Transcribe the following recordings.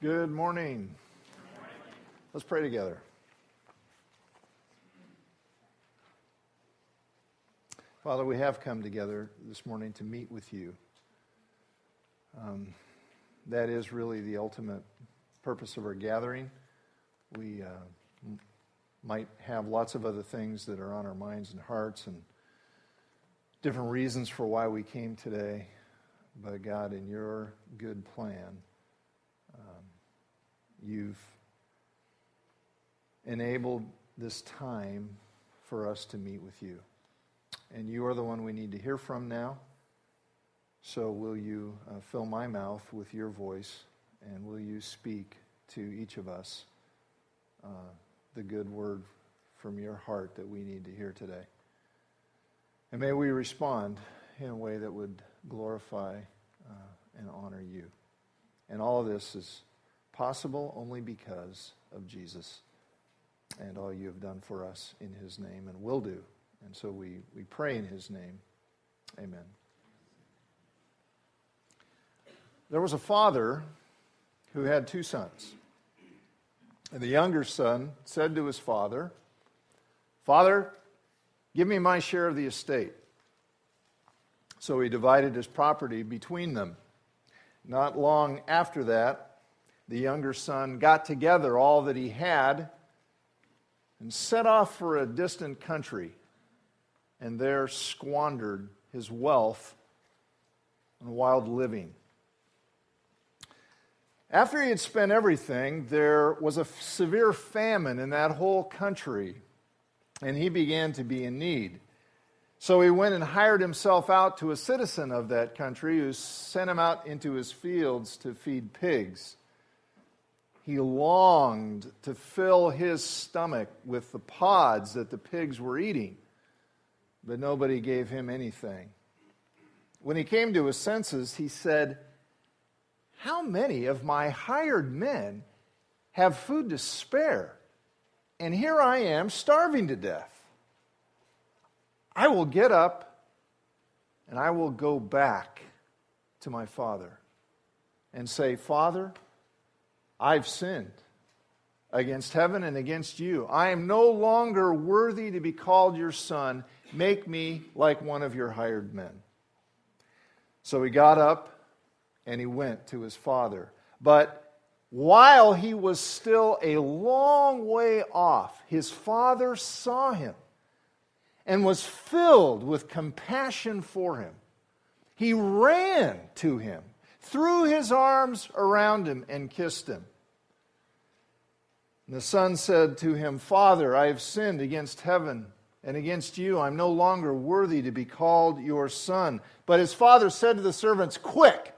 Good morning. Let's pray together. Father, we have come together this morning to meet with you. Um, that is really the ultimate purpose of our gathering. We uh, m- might have lots of other things that are on our minds and hearts and different reasons for why we came today. But God, in your good plan, you've enabled this time for us to meet with you. And you are the one we need to hear from now. So will you uh, fill my mouth with your voice and will you speak to each of us uh, the good word from your heart that we need to hear today? And may we respond in a way that would glorify uh, and honor you. And all of this is possible only because of Jesus and all you have done for us in his name and will do. And so we, we pray in his name. Amen. There was a father who had two sons. And the younger son said to his father, Father, give me my share of the estate. So he divided his property between them. Not long after that, the younger son got together all that he had and set off for a distant country and there squandered his wealth on wild living. After he had spent everything, there was a severe famine in that whole country, and he began to be in need. So he went and hired himself out to a citizen of that country who sent him out into his fields to feed pigs. He longed to fill his stomach with the pods that the pigs were eating but nobody gave him anything. When he came to his senses, he said, How many of my hired men have food to spare? And here I am starving to death. I will get up and I will go back to my father and say, Father, I've sinned against heaven and against you. I am no longer worthy to be called your son. Make me like one of your hired men. So he got up and he went to his father. But while he was still a long way off, his father saw him and was filled with compassion for him. He ran to him, threw his arms around him, and kissed him. And the son said to him, Father, I have sinned against heaven and against you. I'm no longer worthy to be called your son. But his father said to the servants, Quick,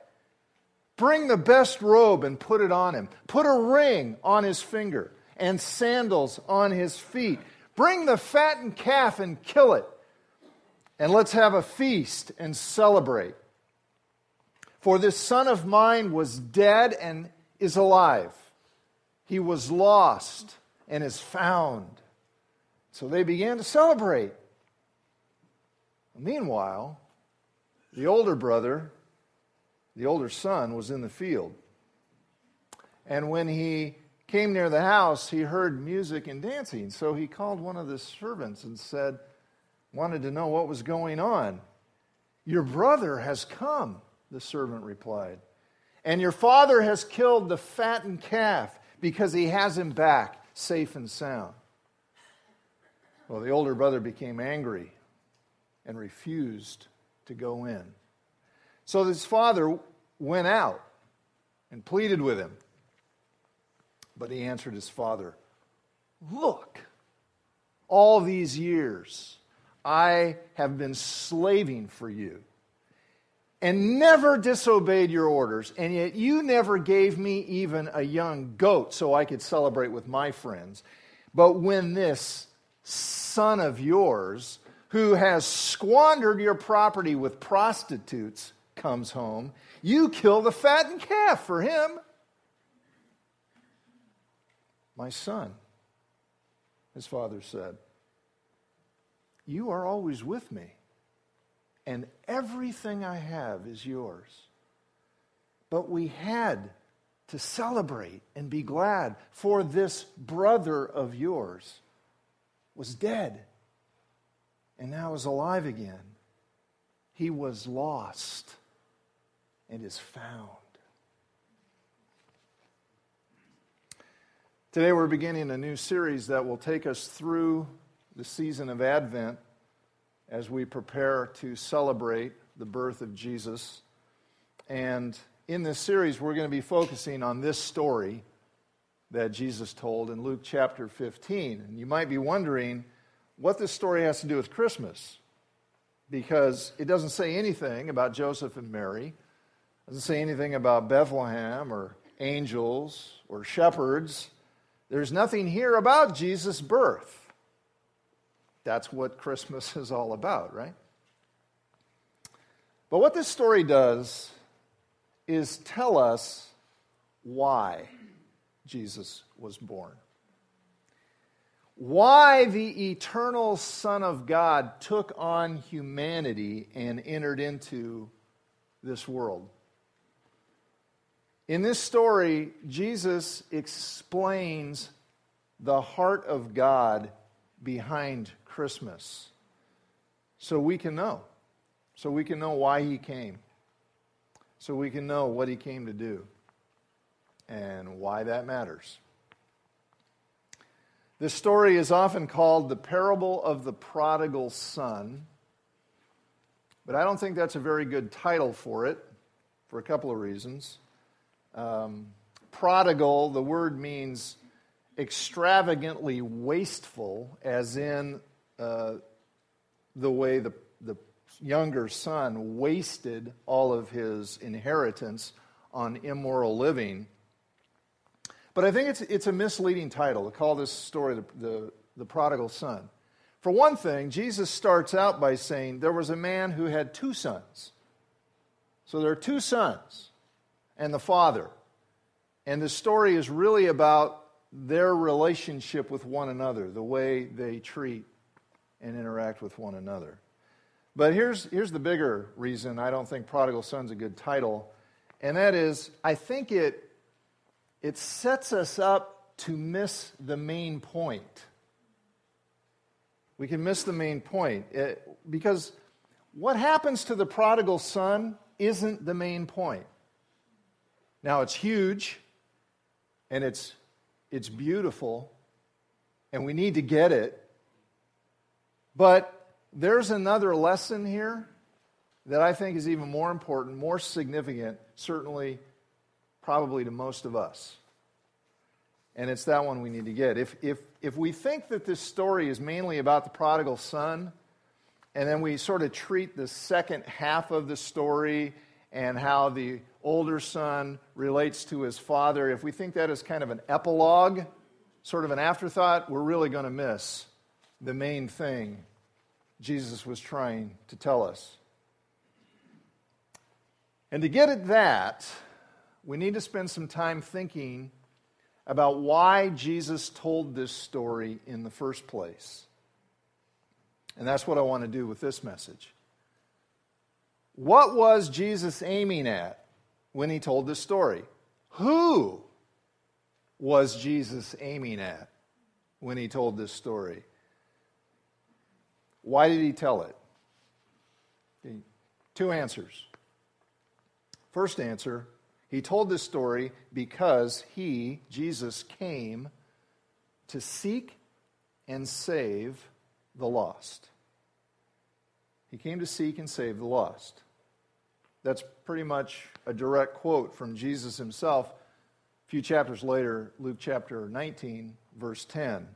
bring the best robe and put it on him. Put a ring on his finger and sandals on his feet. Bring the fattened calf and kill it. And let's have a feast and celebrate. For this son of mine was dead and is alive he was lost and is found. So they began to celebrate. Meanwhile, the older brother, the older son, was in the field. And when he came near the house, he heard music and dancing. So he called one of the servants and said, wanted to know what was going on. Your brother has come, the servant replied. And your father has killed the fattened calf because he has him back safe and sound. Well, the older brother became angry and refused to go in. So his father went out and pleaded with him. But he answered his father, Look, all these years I have been slaving for you and never disobeyed your orders, and yet you never gave me even a young goat so I could celebrate with my friends. But when this son of yours, who has squandered your property with prostitutes, comes home, you kill the fattened calf for him. My son, his father said, You are always with me and everything I have is yours. But we had to celebrate and be glad, for this brother of yours was dead and now is alive again. He was lost and is found. Today, we're beginning a new series that will take us through the season of Advent as we prepare to celebrate the birth of Jesus. And in this series, we're going to be focusing on this story that Jesus told in Luke chapter 15. And you might be wondering what this story has to do with Christmas, because it doesn't say anything about Joseph and Mary, it doesn't say anything about Bethlehem or angels or shepherds. There's nothing here about Jesus' birth. That's what Christmas is all about, right? But what this story does is tell us why Jesus was born. Why the eternal Son of God took on humanity and entered into this world. In this story, Jesus explains the heart of God behind Christmas so we can know. So we can know why he came. So we can know what he came to do and why that matters. This story is often called the parable of the prodigal son, but I don't think that's a very good title for it for a couple of reasons. Um, prodigal, the word means extravagantly wasteful, as in uh, the way the, the younger son wasted all of his inheritance on immoral living. But I think it's, it's a misleading title to call this story the, the, the prodigal son. For one thing, Jesus starts out by saying there was a man who had two sons. So there are two sons and the Father. And the story is really about their relationship with one another, the way they treat and interact with one another. But here's, here's the bigger reason I don't think Prodigal Son's a good title, and that is I think it, it sets us up to miss the main point. We can miss the main point it, because what happens to the prodigal son isn't the main point. Now, it's huge and it's, it's beautiful, and we need to get it. But there's another lesson here that I think is even more important, more significant, certainly, probably to most of us. And it's that one we need to get. If, if, if we think that this story is mainly about the prodigal son, and then we sort of treat the second half of the story and how the older son relates to his father, if we think that is kind of an epilogue, sort of an afterthought, we're really going to miss the main thing Jesus was trying to tell us. And to get at that, we need to spend some time thinking about why Jesus told this story in the first place. And that's what I want to do with this message. What was Jesus aiming at when he told this story? Who was Jesus aiming at when he told this story? Why did he tell it? Two answers. First answer he told this story because he, Jesus, came to seek and save the lost. He came to seek and save the lost. That's pretty much a direct quote from Jesus himself. A few chapters later, Luke chapter 19, verse 10.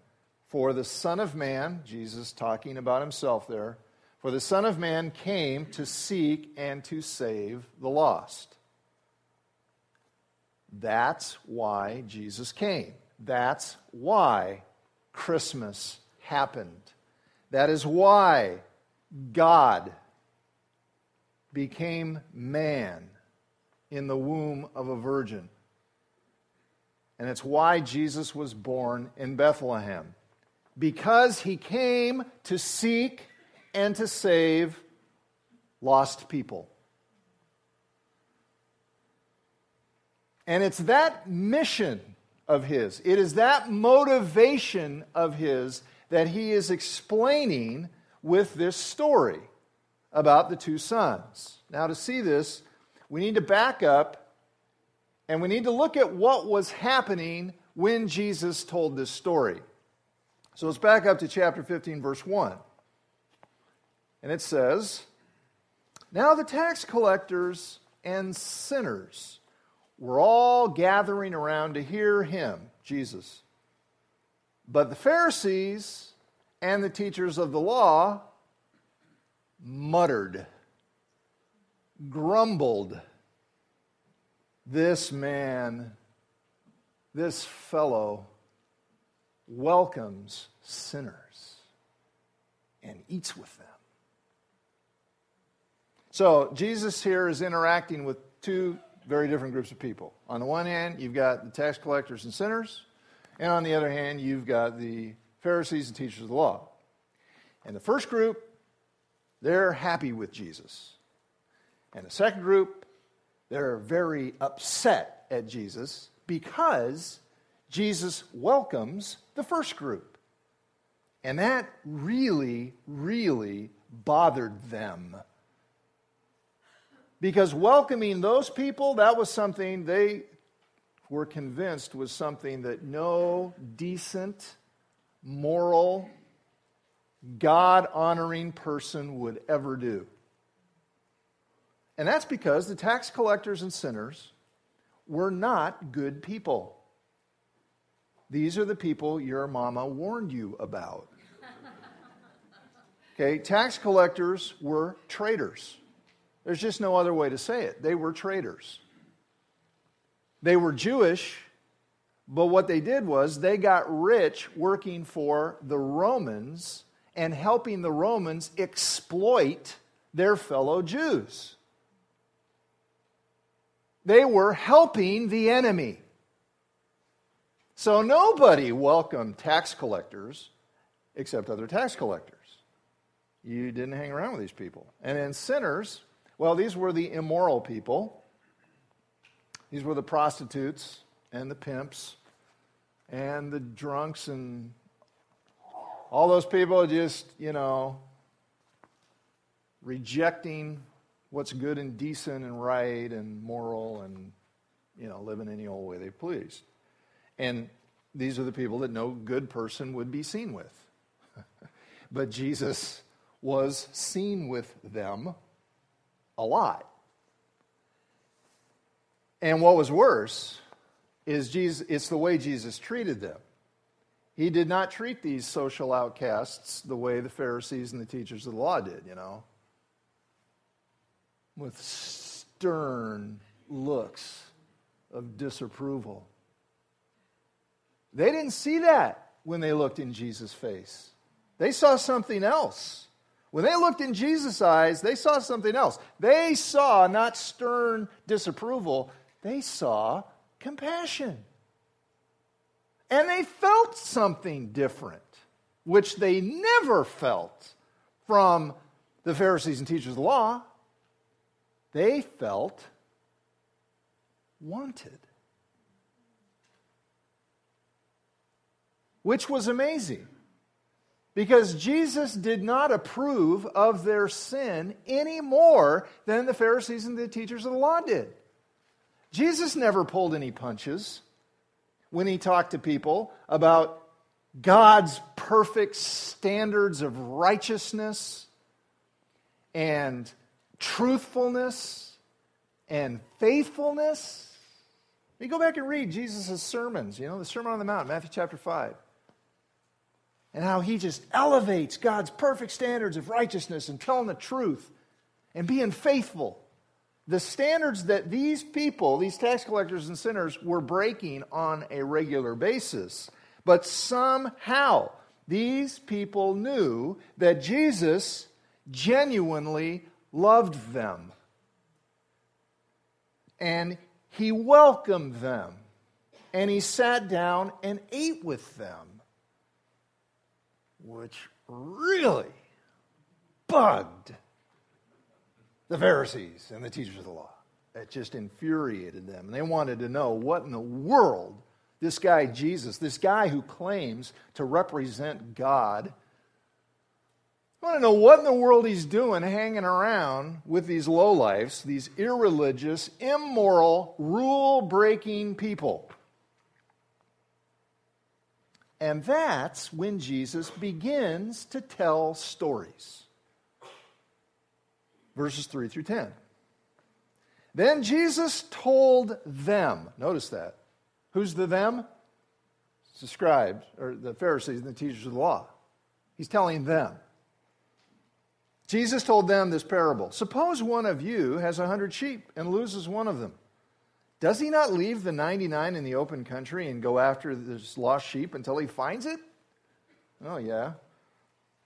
For the Son of Man, Jesus talking about himself there, for the Son of Man came to seek and to save the lost. That's why Jesus came. That's why Christmas happened. That is why God became man in the womb of a virgin. And it's why Jesus was born in Bethlehem. Because he came to seek and to save lost people. And it's that mission of his, it is that motivation of his that he is explaining with this story about the two sons. Now, to see this, we need to back up and we need to look at what was happening when Jesus told this story. So let's back up to chapter 15, verse 1. And it says, Now the tax collectors and sinners were all gathering around to hear him, Jesus. But the Pharisees and the teachers of the law muttered, grumbled, This man, this fellow, welcomes sinners and eats with them. So, Jesus here is interacting with two very different groups of people. On the one hand, you've got the tax collectors and sinners, and on the other hand, you've got the Pharisees and teachers of the law. And the first group, they're happy with Jesus. And the second group, they're very upset at Jesus because Jesus welcomes the first group. And that really, really bothered them. Because welcoming those people, that was something they were convinced was something that no decent, moral, God honoring person would ever do. And that's because the tax collectors and sinners were not good people. These are the people your mama warned you about. Okay, tax collectors were traitors. There's just no other way to say it. They were traitors. They were Jewish, but what they did was they got rich working for the Romans and helping the Romans exploit their fellow Jews. They were helping the enemy. So nobody welcomed tax collectors except other tax collectors. You didn't hang around with these people. And then sinners, well, these were the immoral people. These were the prostitutes and the pimps and the drunks and all those people just, you know, rejecting what's good and decent and right and moral and, you know, living any old way they please. And these are the people that no good person would be seen with. but Jesus was seen with them a lot. And what was worse is Jesus, it's the way Jesus treated them. He did not treat these social outcasts the way the Pharisees and the teachers of the law did, you know, with stern looks of disapproval. They didn't see that when they looked in Jesus' face. They saw something else. When they looked in Jesus' eyes, they saw something else. They saw not stern disapproval, they saw compassion. And they felt something different, which they never felt from the Pharisees and teachers of the law. They felt wanted, which was amazing. Because Jesus did not approve of their sin any more than the Pharisees and the teachers of the law did. Jesus never pulled any punches when he talked to people about God's perfect standards of righteousness and truthfulness and faithfulness. You go back and read Jesus' sermons, you know, the Sermon on the Mount, Matthew chapter 5 and how he just elevates God's perfect standards of righteousness and telling the truth and being faithful. The standards that these people, these tax collectors and sinners, were breaking on a regular basis. But somehow, these people knew that Jesus genuinely loved them. And he welcomed them. And he sat down and ate with them which really bugged the Pharisees and the teachers of the law. It just infuriated them. And they wanted to know what in the world this guy Jesus, this guy who claims to represent God, I want to know what in the world he's doing hanging around with these lowlifes, these irreligious, immoral, rule breaking people. And that's when Jesus begins to tell stories. Verses 3 through 10. Then Jesus told them, notice that. Who's the them? It's the scribes, or the Pharisees and the teachers of the law. He's telling them. Jesus told them this parable Suppose one of you has a hundred sheep and loses one of them. Does he not leave the 99 in the open country and go after this lost sheep until he finds it? Oh, yeah.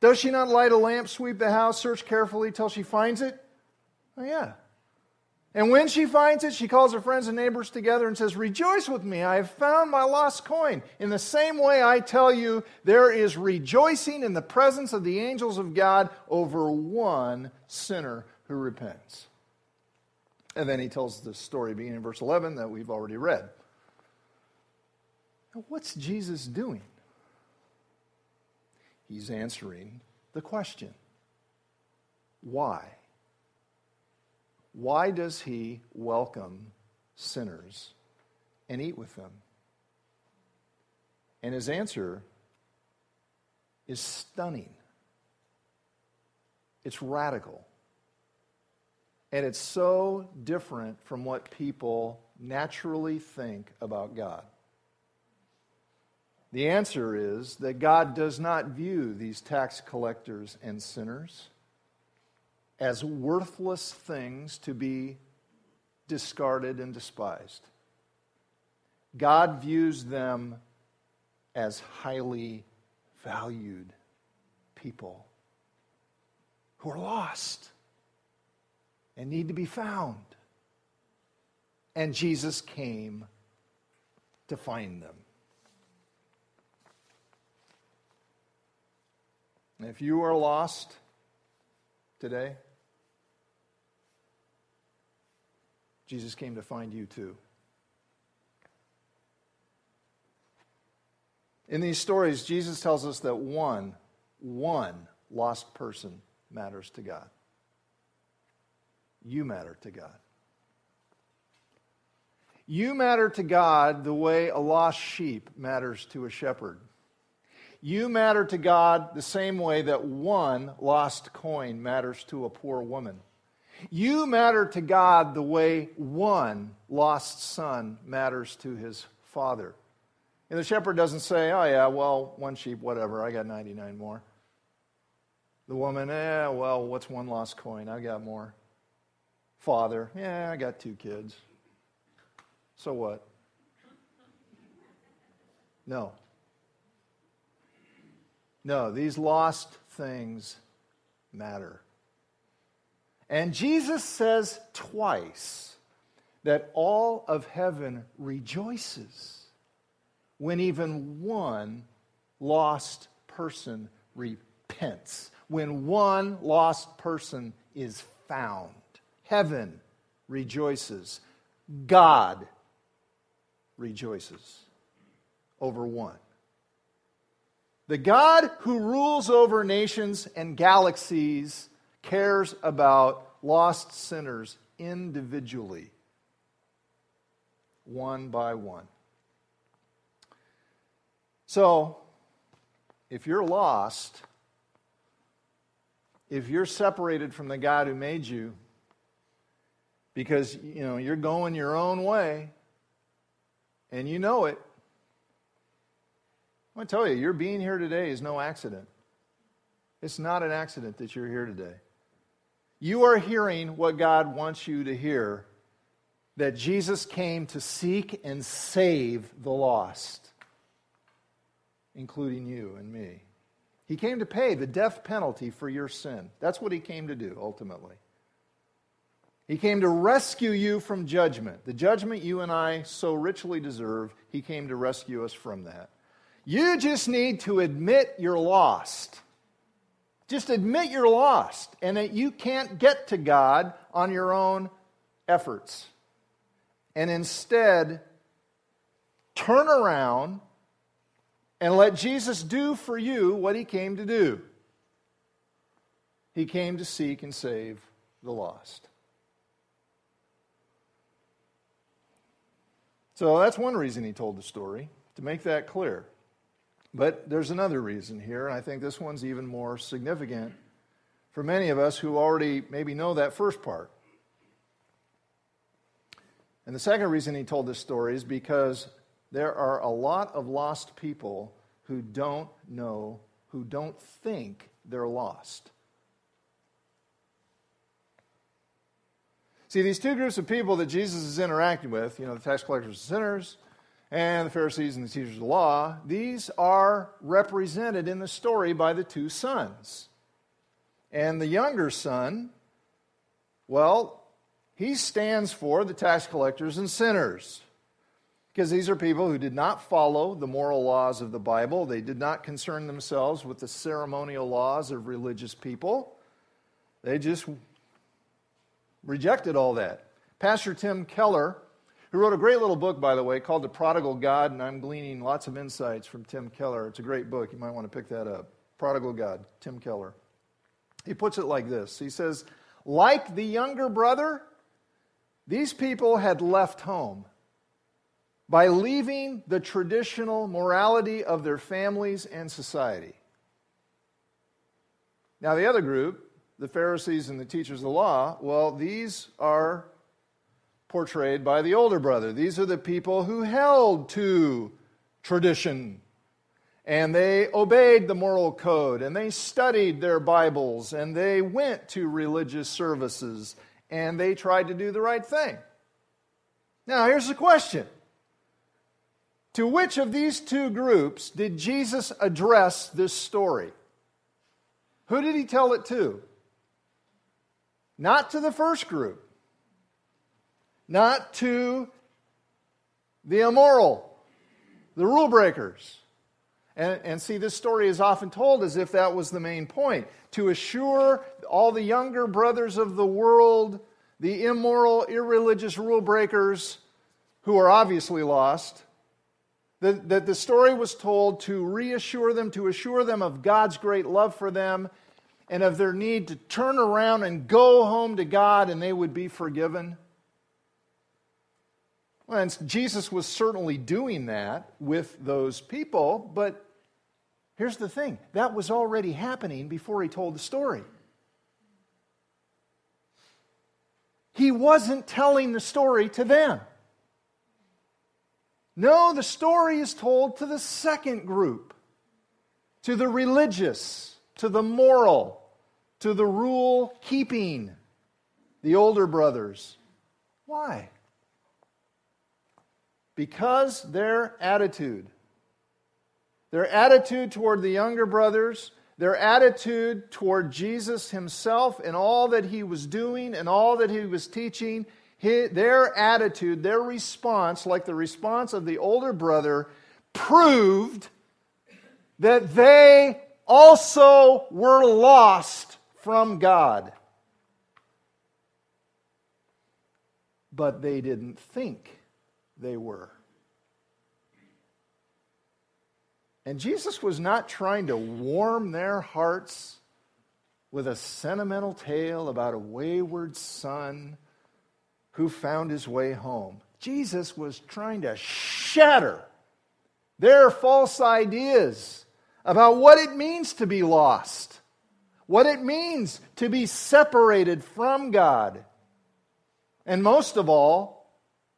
Does she not light a lamp, sweep the house, search carefully till she finds it? Oh, yeah. And when she finds it, she calls her friends and neighbors together and says, Rejoice with me, I have found my lost coin. In the same way, I tell you, there is rejoicing in the presence of the angels of God over one sinner who repents. And then he tells the story beginning in verse 11 that we've already read. Now, what's Jesus doing? He's answering the question why? Why does he welcome sinners and eat with them? And his answer is stunning. It's radical. And it's so different from what people naturally think about God. The answer is that God does not view these tax collectors and sinners as worthless things to be discarded and despised. God views them as highly valued people who are lost and need to be found. And Jesus came to find them. If you are lost today, Jesus came to find you too. In these stories, Jesus tells us that one, one lost person matters to God. You matter to God. You matter to God the way a lost sheep matters to a shepherd. You matter to God the same way that one lost coin matters to a poor woman. You matter to God the way one lost son matters to his father. And the shepherd doesn't say, oh, yeah, well, one sheep, whatever, I got 99 more. The woman, eh, well, what's one lost coin? I got more. Father, yeah, I got two kids. So what? No. No, these lost things matter. And Jesus says twice that all of heaven rejoices when even one lost person repents, when one lost person is found. Heaven rejoices. God rejoices over one. The God who rules over nations and galaxies cares about lost sinners individually, one by one. So, if you're lost, if you're separated from the God who made you, because you know you're going your own way and you know it I want to tell you, your being here today is no accident. It's not an accident that you're here today. You are hearing what God wants you to hear that Jesus came to seek and save the lost, including you and me. He came to pay the death penalty for your sin. That's what he came to do, ultimately. He came to rescue you from judgment. The judgment you and I so richly deserve, he came to rescue us from that. You just need to admit you're lost. Just admit you're lost and that you can't get to God on your own efforts. And instead, turn around and let Jesus do for you what he came to do. He came to seek and save the lost. So that's one reason he told the story, to make that clear. But there's another reason here, and I think this one's even more significant for many of us who already maybe know that first part. And the second reason he told this story is because there are a lot of lost people who don't know, who don't think they're lost. See, these two groups of people that Jesus is interacting with, you know, the tax collectors and sinners, and the Pharisees and the teachers of the law, these are represented in the story by the two sons. And the younger son, well, he stands for the tax collectors and sinners. Because these are people who did not follow the moral laws of the Bible. They did not concern themselves with the ceremonial laws of religious people. They just rejected all that. Pastor Tim Keller, who wrote a great little book, by the way, called The Prodigal God, and I'm gleaning lots of insights from Tim Keller. It's a great book. You might want to pick that up. Prodigal God, Tim Keller. He puts it like this He says, Like the younger brother, these people had left home by leaving the traditional morality of their families and society. Now, the other group, the Pharisees and the teachers of the law, well, these are portrayed by the older brother. These are the people who held to tradition and they obeyed the moral code and they studied their Bibles and they went to religious services and they tried to do the right thing. Now, here's the question To which of these two groups did Jesus address this story? Who did he tell it to? Not to the first group not to the immoral, the rule breakers. And, and, see, this story is often told as if that was the main point to assure all the younger brothers of the world, the immoral, irreligious rule breakers who are obviously lost, that, that the story was told to reassure them, to assure them of God's great love for them and of their need to turn around and go home to God and they would be forgiven. Well, and Jesus was certainly doing that with those people, but here's the thing that was already happening before he told the story. He wasn't telling the story to them. No, the story is told to the second group, to the religious, to the moral, to the rule keeping, the older brothers. Why? Because their attitude, their attitude toward the younger brothers, their attitude toward Jesus himself and all that he was doing and all that he was teaching, their attitude, their response, like the response of the older brother, proved that they also were lost from God. But they didn't think they were. And Jesus was not trying to warm their hearts with a sentimental tale about a wayward son who found his way home. Jesus was trying to shatter their false ideas about what it means to be lost, what it means to be separated from God, and most of all,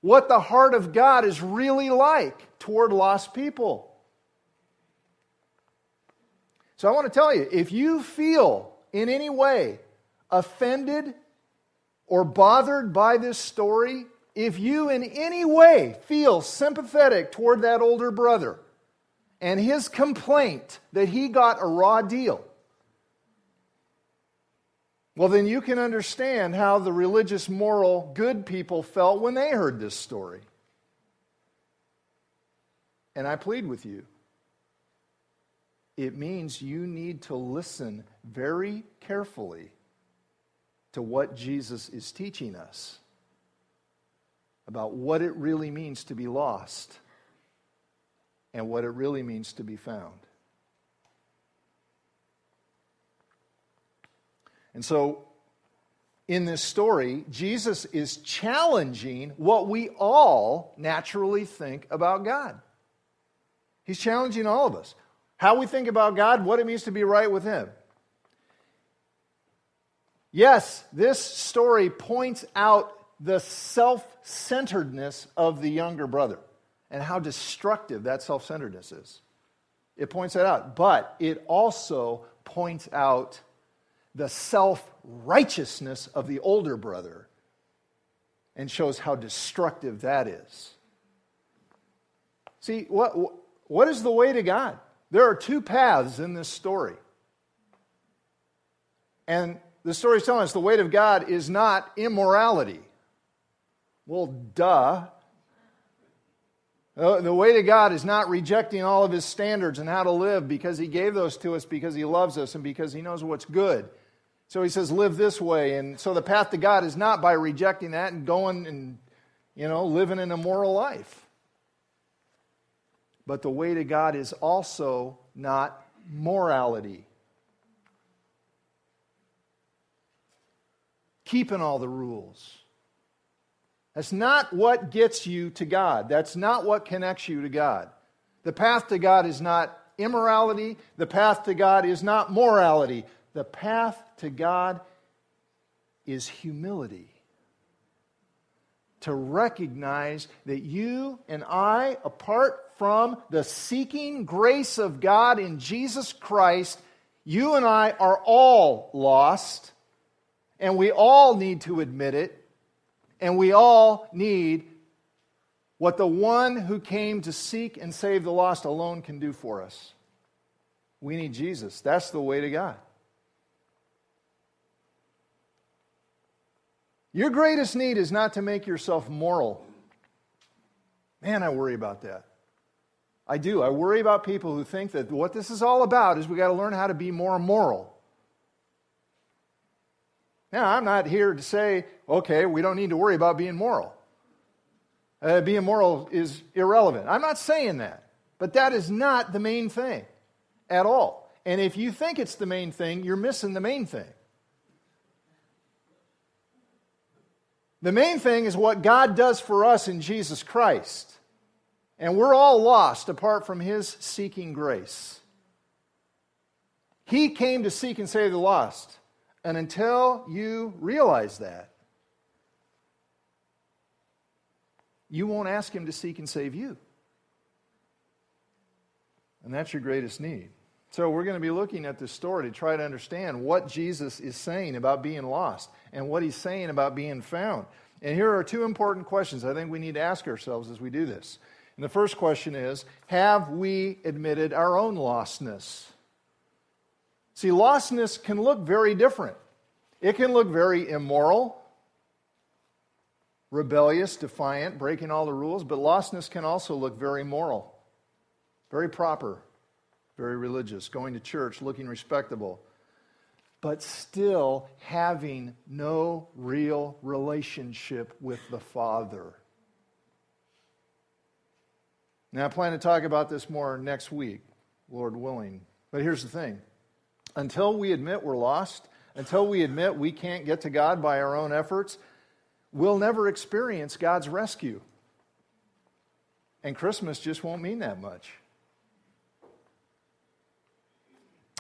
what the heart of God is really like toward lost people. So I want to tell you if you feel in any way offended or bothered by this story, if you in any way feel sympathetic toward that older brother and his complaint that he got a raw deal, well, then you can understand how the religious, moral, good people felt when they heard this story. And I plead with you. It means you need to listen very carefully to what Jesus is teaching us about what it really means to be lost and what it really means to be found. And so, in this story, Jesus is challenging what we all naturally think about God. He's challenging all of us. How we think about God, what it means to be right with Him. Yes, this story points out the self centeredness of the younger brother and how destructive that self centeredness is. It points that out. But it also points out the self righteousness of the older brother and shows how destructive that is. See, what, what is the way to God? There are two paths in this story. And the story is telling us the way of God is not immorality. Well, duh. Uh, the way to God is not rejecting all of his standards and how to live because he gave those to us because he loves us and because he knows what's good. So he says, live this way. And so the path to God is not by rejecting that and going and, you know, living an immoral life. But the way to God is also not morality. Keeping all the rules. That's not what gets you to God. That's not what connects you to God. The path to God is not immorality. The path to God is not morality. The path to God is humility. To recognize that you and I, apart from the seeking grace of God in Jesus Christ, you and I are all lost, and we all need to admit it, and we all need what the one who came to seek and save the lost alone can do for us. We need Jesus. That's the way to God. Your greatest need is not to make yourself moral. Man, I worry about that. I do. I worry about people who think that what this is all about is we got to learn how to be more moral. Now, I'm not here to say, okay, we don't need to worry about being moral. Uh, being moral is irrelevant. I'm not saying that. But that is not the main thing at all. And if you think it's the main thing, you're missing the main thing. The main thing is what God does for us in Jesus Christ. And we're all lost apart from His seeking grace. He came to seek and save the lost. And until you realize that, you won't ask Him to seek and save you. And that's your greatest need. So, we're going to be looking at this story to try to understand what Jesus is saying about being lost and what he's saying about being found. And here are two important questions I think we need to ask ourselves as we do this. And the first question is Have we admitted our own lostness? See, lostness can look very different. It can look very immoral, rebellious, defiant, breaking all the rules, but lostness can also look very moral, very proper very religious, going to church, looking respectable, but still having no real relationship with the Father. Now, I plan to talk about this more next week, Lord willing. But here's the thing until we admit we're lost, until we admit we can't get to God by our own efforts, we'll never experience God's rescue. And Christmas just won't mean that much.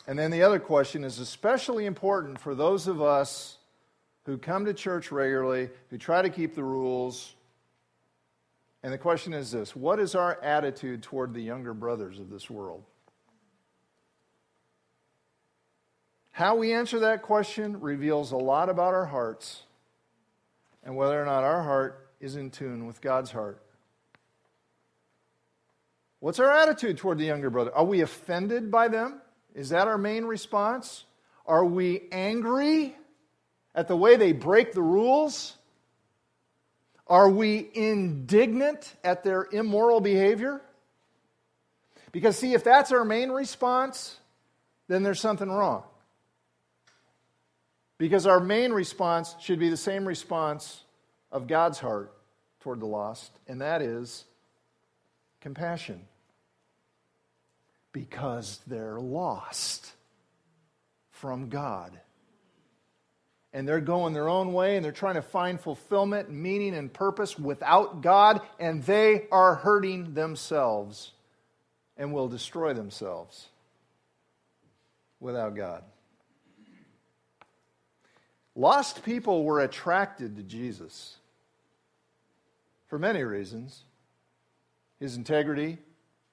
And then the other question is especially important for those of us who come to church regularly, who try to keep the rules. And the question is this What is our attitude toward the younger brothers of this world? How we answer that question reveals a lot about our hearts and whether or not our heart is in tune with God's heart? What's our attitude toward the younger brother? Are we offended by them? Is that our main response? Are we angry at the way they break the rules? Are we indignant at their immoral behavior? Because, see, if that's our main response, then there's something wrong. Because our main response should be the same response of God's heart toward the lost, and that is compassion. Because they're lost from God. And they're going their own way and they're trying to find fulfillment, meaning, and purpose without God, and they are hurting themselves and will destroy themselves without God. Lost people were attracted to Jesus for many reasons his integrity,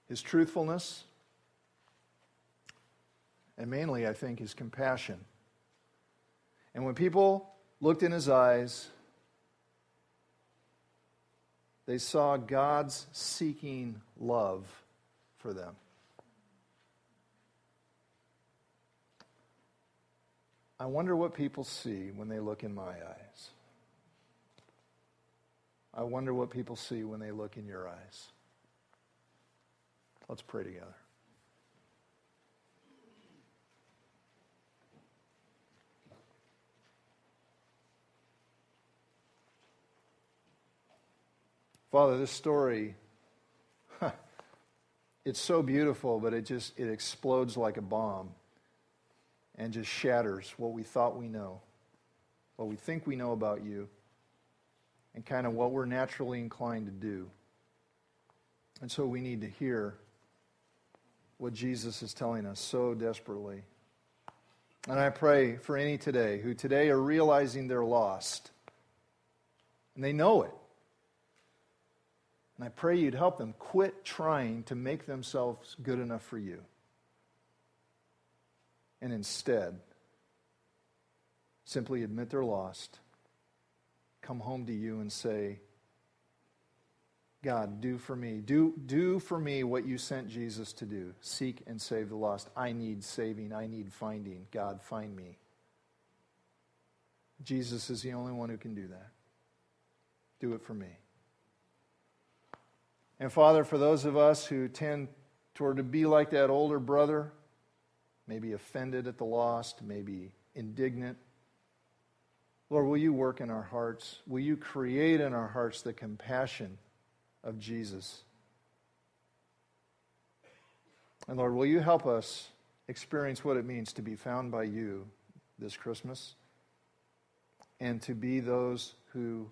his truthfulness, and mainly, I think, his compassion. And when people looked in his eyes, they saw God's seeking love for them. I wonder what people see when they look in my eyes. I wonder what people see when they look in your eyes. Let's pray together. Father, this story, it's so beautiful, but it just it explodes like a bomb and just shatters what we thought we know, what we think we know about you, and kind of what we're naturally inclined to do. And so we need to hear what Jesus is telling us so desperately. And I pray for any today who today are realizing they're lost, and they know it. And I pray you'd help them quit trying to make themselves good enough for you and instead simply admit they're lost, come home to you and say, God, do for me. Do, do for me what you sent Jesus to do. Seek and save the lost. I need saving. I need finding. God, find me. Jesus is the only one who can do that. Do it for me. And Father, for those of us who tend toward to be like that older brother, maybe offended at the lost, maybe indignant. Lord, will you work in our hearts? Will you create in our hearts the compassion of Jesus? And Lord, will you help us experience what it means to be found by you this Christmas and to be those who,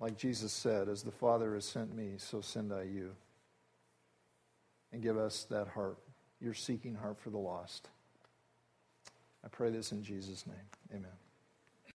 like Jesus said, as the Father has sent me, so send I you. And give us that heart your seeking heart for the lost. I pray this in Jesus' name. Amen.